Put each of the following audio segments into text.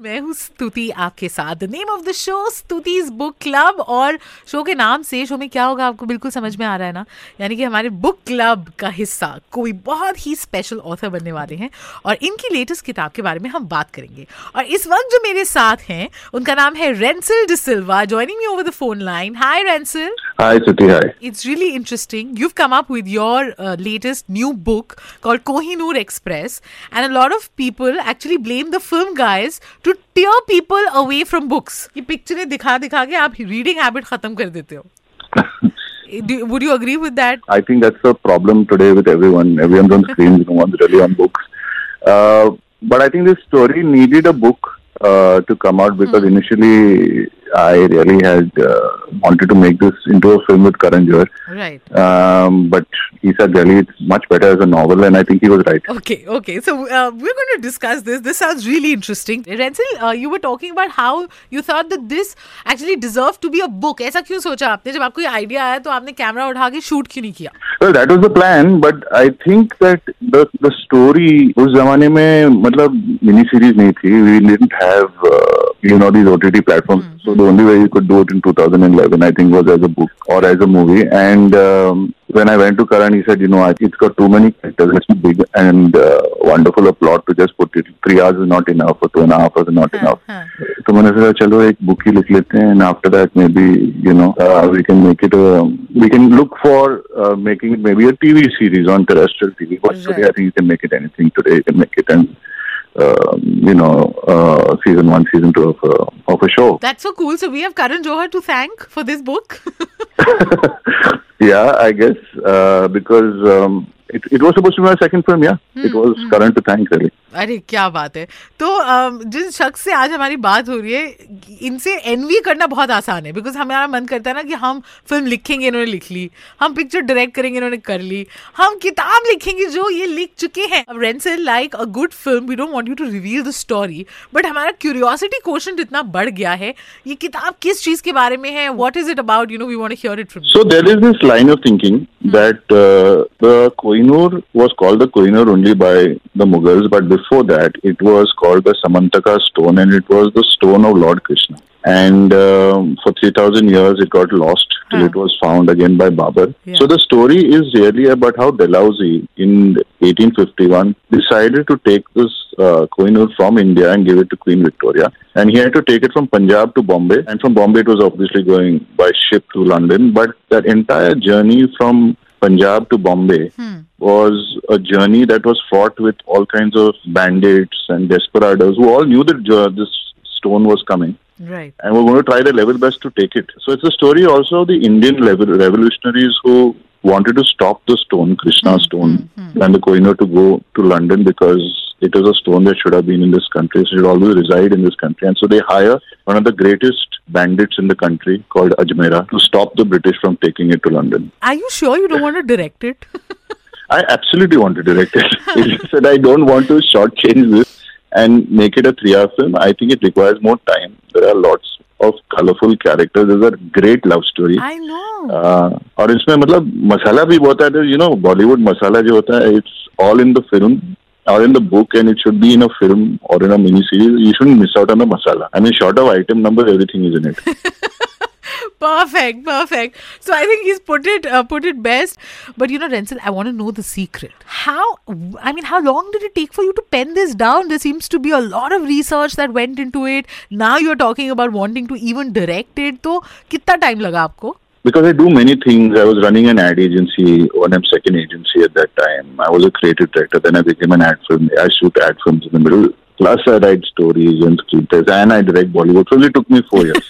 मैं हूँ स्तुति आपके साथ। The name of the show Stuti's book club और शो के नाम से शो में क्या होगा आपको बिल्कुल समझ में आ रहा है ना? यानी कि हमारे बुक क्लब का हिस्सा कोई बहुत ही स्पेशल ऑथर बनने वाले हैं और इनकी लेटेस्ट किताब के बारे में हम बात करेंगे। और इस वक्त जो मेरे साथ हैं उनका नाम है Rensil D'Silva joining me over the phone line hi Rensil. It's really interesting. You've come up with your uh, latest new book called Kohinoor Express, and a lot of people actually blame the film guys to tear people away from books. ये पिक्चरें दिखा दिखा के आप reading habit खत्म कर देते हो Do, would you agree with that? I think that's a problem today with everyone. Everyone's on screens, no one's really on books. Uh, but I think this story needed a book uh, to come out because initially I really had uh, wanted to make this into a film with Karan Johar. Right. Um, but he said, really, it's much better as a novel, and I think he was right. Okay, okay. So uh, we're going to discuss this. This sounds really interesting. Rensil, uh, you were talking about how you thought that this actually deserved to be a book. ऐसा क्यों सोचा आपने जब आपको ये idea आया तो आपने कैमरा उठा के शूट क्यों नहीं किया Well, that was the plan, but I think that the the story उस जमाने में मतलब मिनी सीरीज नहीं थी. We didn't have uh, you know these OTT platforms. So the only way you could do it in 2011, I think, was as a book or as a movie. And um, when I went to Karan, he said, you know, it's got too many characters. It's too big and uh, wonderful a plot to just put it. Three hours is not enough, or two and a half hours is not हाँ, enough. हाँ. तो मैंने सोचा चलो एक book ही लिख लेते हैं and after that maybe you know uh, we can make it a we can look for uh, making it maybe a TV series on terrestrial TV but today I Right. think you can make it anything today you can make it and um, you know uh, season one season two of a, of a show That's so cool. So we have Karan Johar to thank for this book. yeah I guess uh, because um, it, it was supposed to be my second film yeah. It was Karan to thank really अरे क्या बात है। तो जिस शख्स से आज हमारी बात हो रही है इनसे एनवी करना बहुत आसान है बिकॉज़ हमारा मन करता है ना कि हम फ़िल्म लिखेंगे इन्होंने लिख ली। हम पिक्चर डायरेक्ट करेंगे इन्होंने कर ली। हम किताब लिखेंगे जो ये लिख चुके हैं। अब Rensil like a good film we don't want you to reveal the story but हमारा क्यूरियोसिटी क्वेश्चन इतना बढ़ गया है। ये किताब किस चीज़ के बारे में है? What is it about you know we want to hear it from So there is this line of thinking that uh, the Kohinoor was called the Kohinoor only by the Mughals, but before that it was called the Samantaka stone, and it was the stone of Lord Krishna. And um, for three thousand years, it got lost till Huh. it was found again by Babur. Yeah. So the story is really about how Dalhousie in 1851 decided to take this uh, from India and gave it to Queen Victoria. And he had to take it from Punjab to Bombay. And from Bombay, it was obviously going by ship to London. But that entire journey from Punjab to Bombay hmm. was a journey that was fraught with all kinds of bandits and desperados who all knew that uh, this stone was coming. Right. And we're going to try the level best to take it. So it's a story also of the Indian revolutionaries who wanted to stop the stone, Krishna mm-hmm. stone, mm-hmm. and the Kohinoor to go to London because it is a stone that should have been in this country, so it should always reside in this country. And so they hire one of the greatest bandits in the country called Ajmera to stop the British from taking it to London. Are you sure you don't want to direct it I absolutely want to direct it. it's just that I don't want to shortchange this and make it a three-hour film. I think it requires more time. There are lots of colorful characters. There's a great love story. I know Uh, और इसमें मतलब मसाला भी बहुत है you know Bollywood मसाला जो होता है it's all in the film or in the book and it should be in a film or in a mini series, you shouldn't miss out on the masala. I mean, short of item number, everything is in it. perfect perfect. So i think he's put it uh, put it best. But you know Rensil, i want to know the secret. How i mean how long did it take for you to pen this down? There seems to be a lot of research that went into it. Now you're talking about wanting to even direct it. So kitta time laga apko because I do many things. I was running an ad agency, one M second agency at that time. I was a creative director. Then I became an ad film. I shoot ad films in the middle. Plus, I write stories and screenplays, and I direct Bollywood. So it took me four years.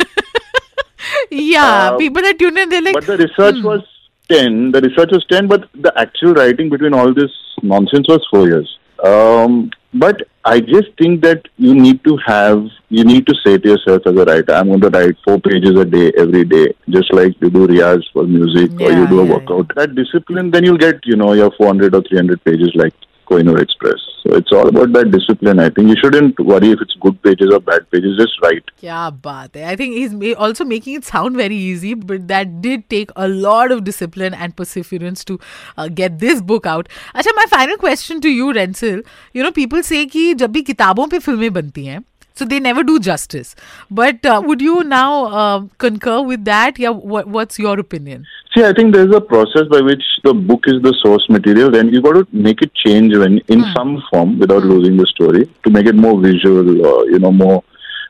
yeah, Uh, people are tuned in. They're like, but the research hmm. was 10. The research was 10, but the actual writing between all this nonsense was four years. Um, but I just think that you need to have, you need to say to yourself as a writer, I'm going to write four pages a day every day, just like you do riyaz for music or you do a yeah, workout. That discipline, then you'll get, you know, your 400 or 300 pages like Kohinoor Express. So it's all about that discipline. I think you shouldn't worry if it's good pages or bad pages, just write. Yeah, baat. I think he's also making it sound very easy, but that did take a lot of discipline and perseverance to uh, get this book out. अच्छा my final question to you, Rensil. You know, people say कि जब भी किताबों पे फ़िल्में बनती हैं, so they never do justice. But uh, would you now uh, concur with that? Yeah, what, what's your opinion? See, I think there's a process by which the book is the source material. Then you've got to make it change when in some form without losing the story to make it more visual or you know more.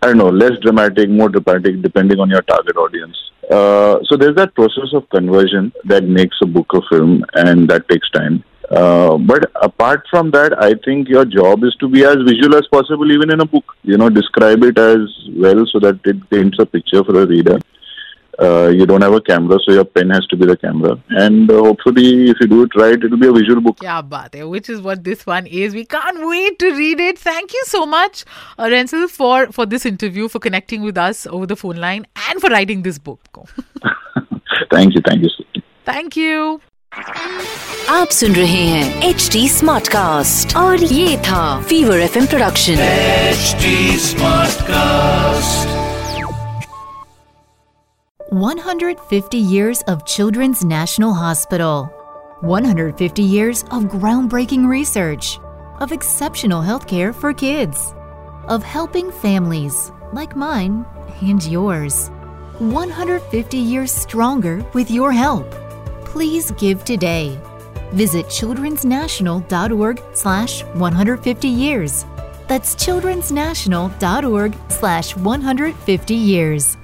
I don't know, less dramatic, more dramatic, depending on your target audience. Uh, so there's that process of conversion that makes a book a film, and that takes time. Uh, but apart from that, I think your job is to be as visual as possible, even in a book. You know, describe it as well so that it paints a picture for the reader. Uh, you don't have a camera, so your pen has to be the camera. And uh, hopefully, if you do it right, it'll be a visual book. Yeah, baat hai, which is what this one is. We can't wait to read it. Thank you so much, uh, Rensil, for, for this interview, for connecting with us over the phone line, and for writing this book. thank you, thank you. Thank you. आप सुन रहे हैं H D smart cast और ये था fever F production HD Smartcast. 150 years of Children's National Hospital. 150 years of groundbreaking research, of exceptional healthcare for kids, of helping families like mine and yours. 150 years stronger with your help. Please give today. Visit childrensnational.org slash 150 years. That's childrensnational.org slash 150 years.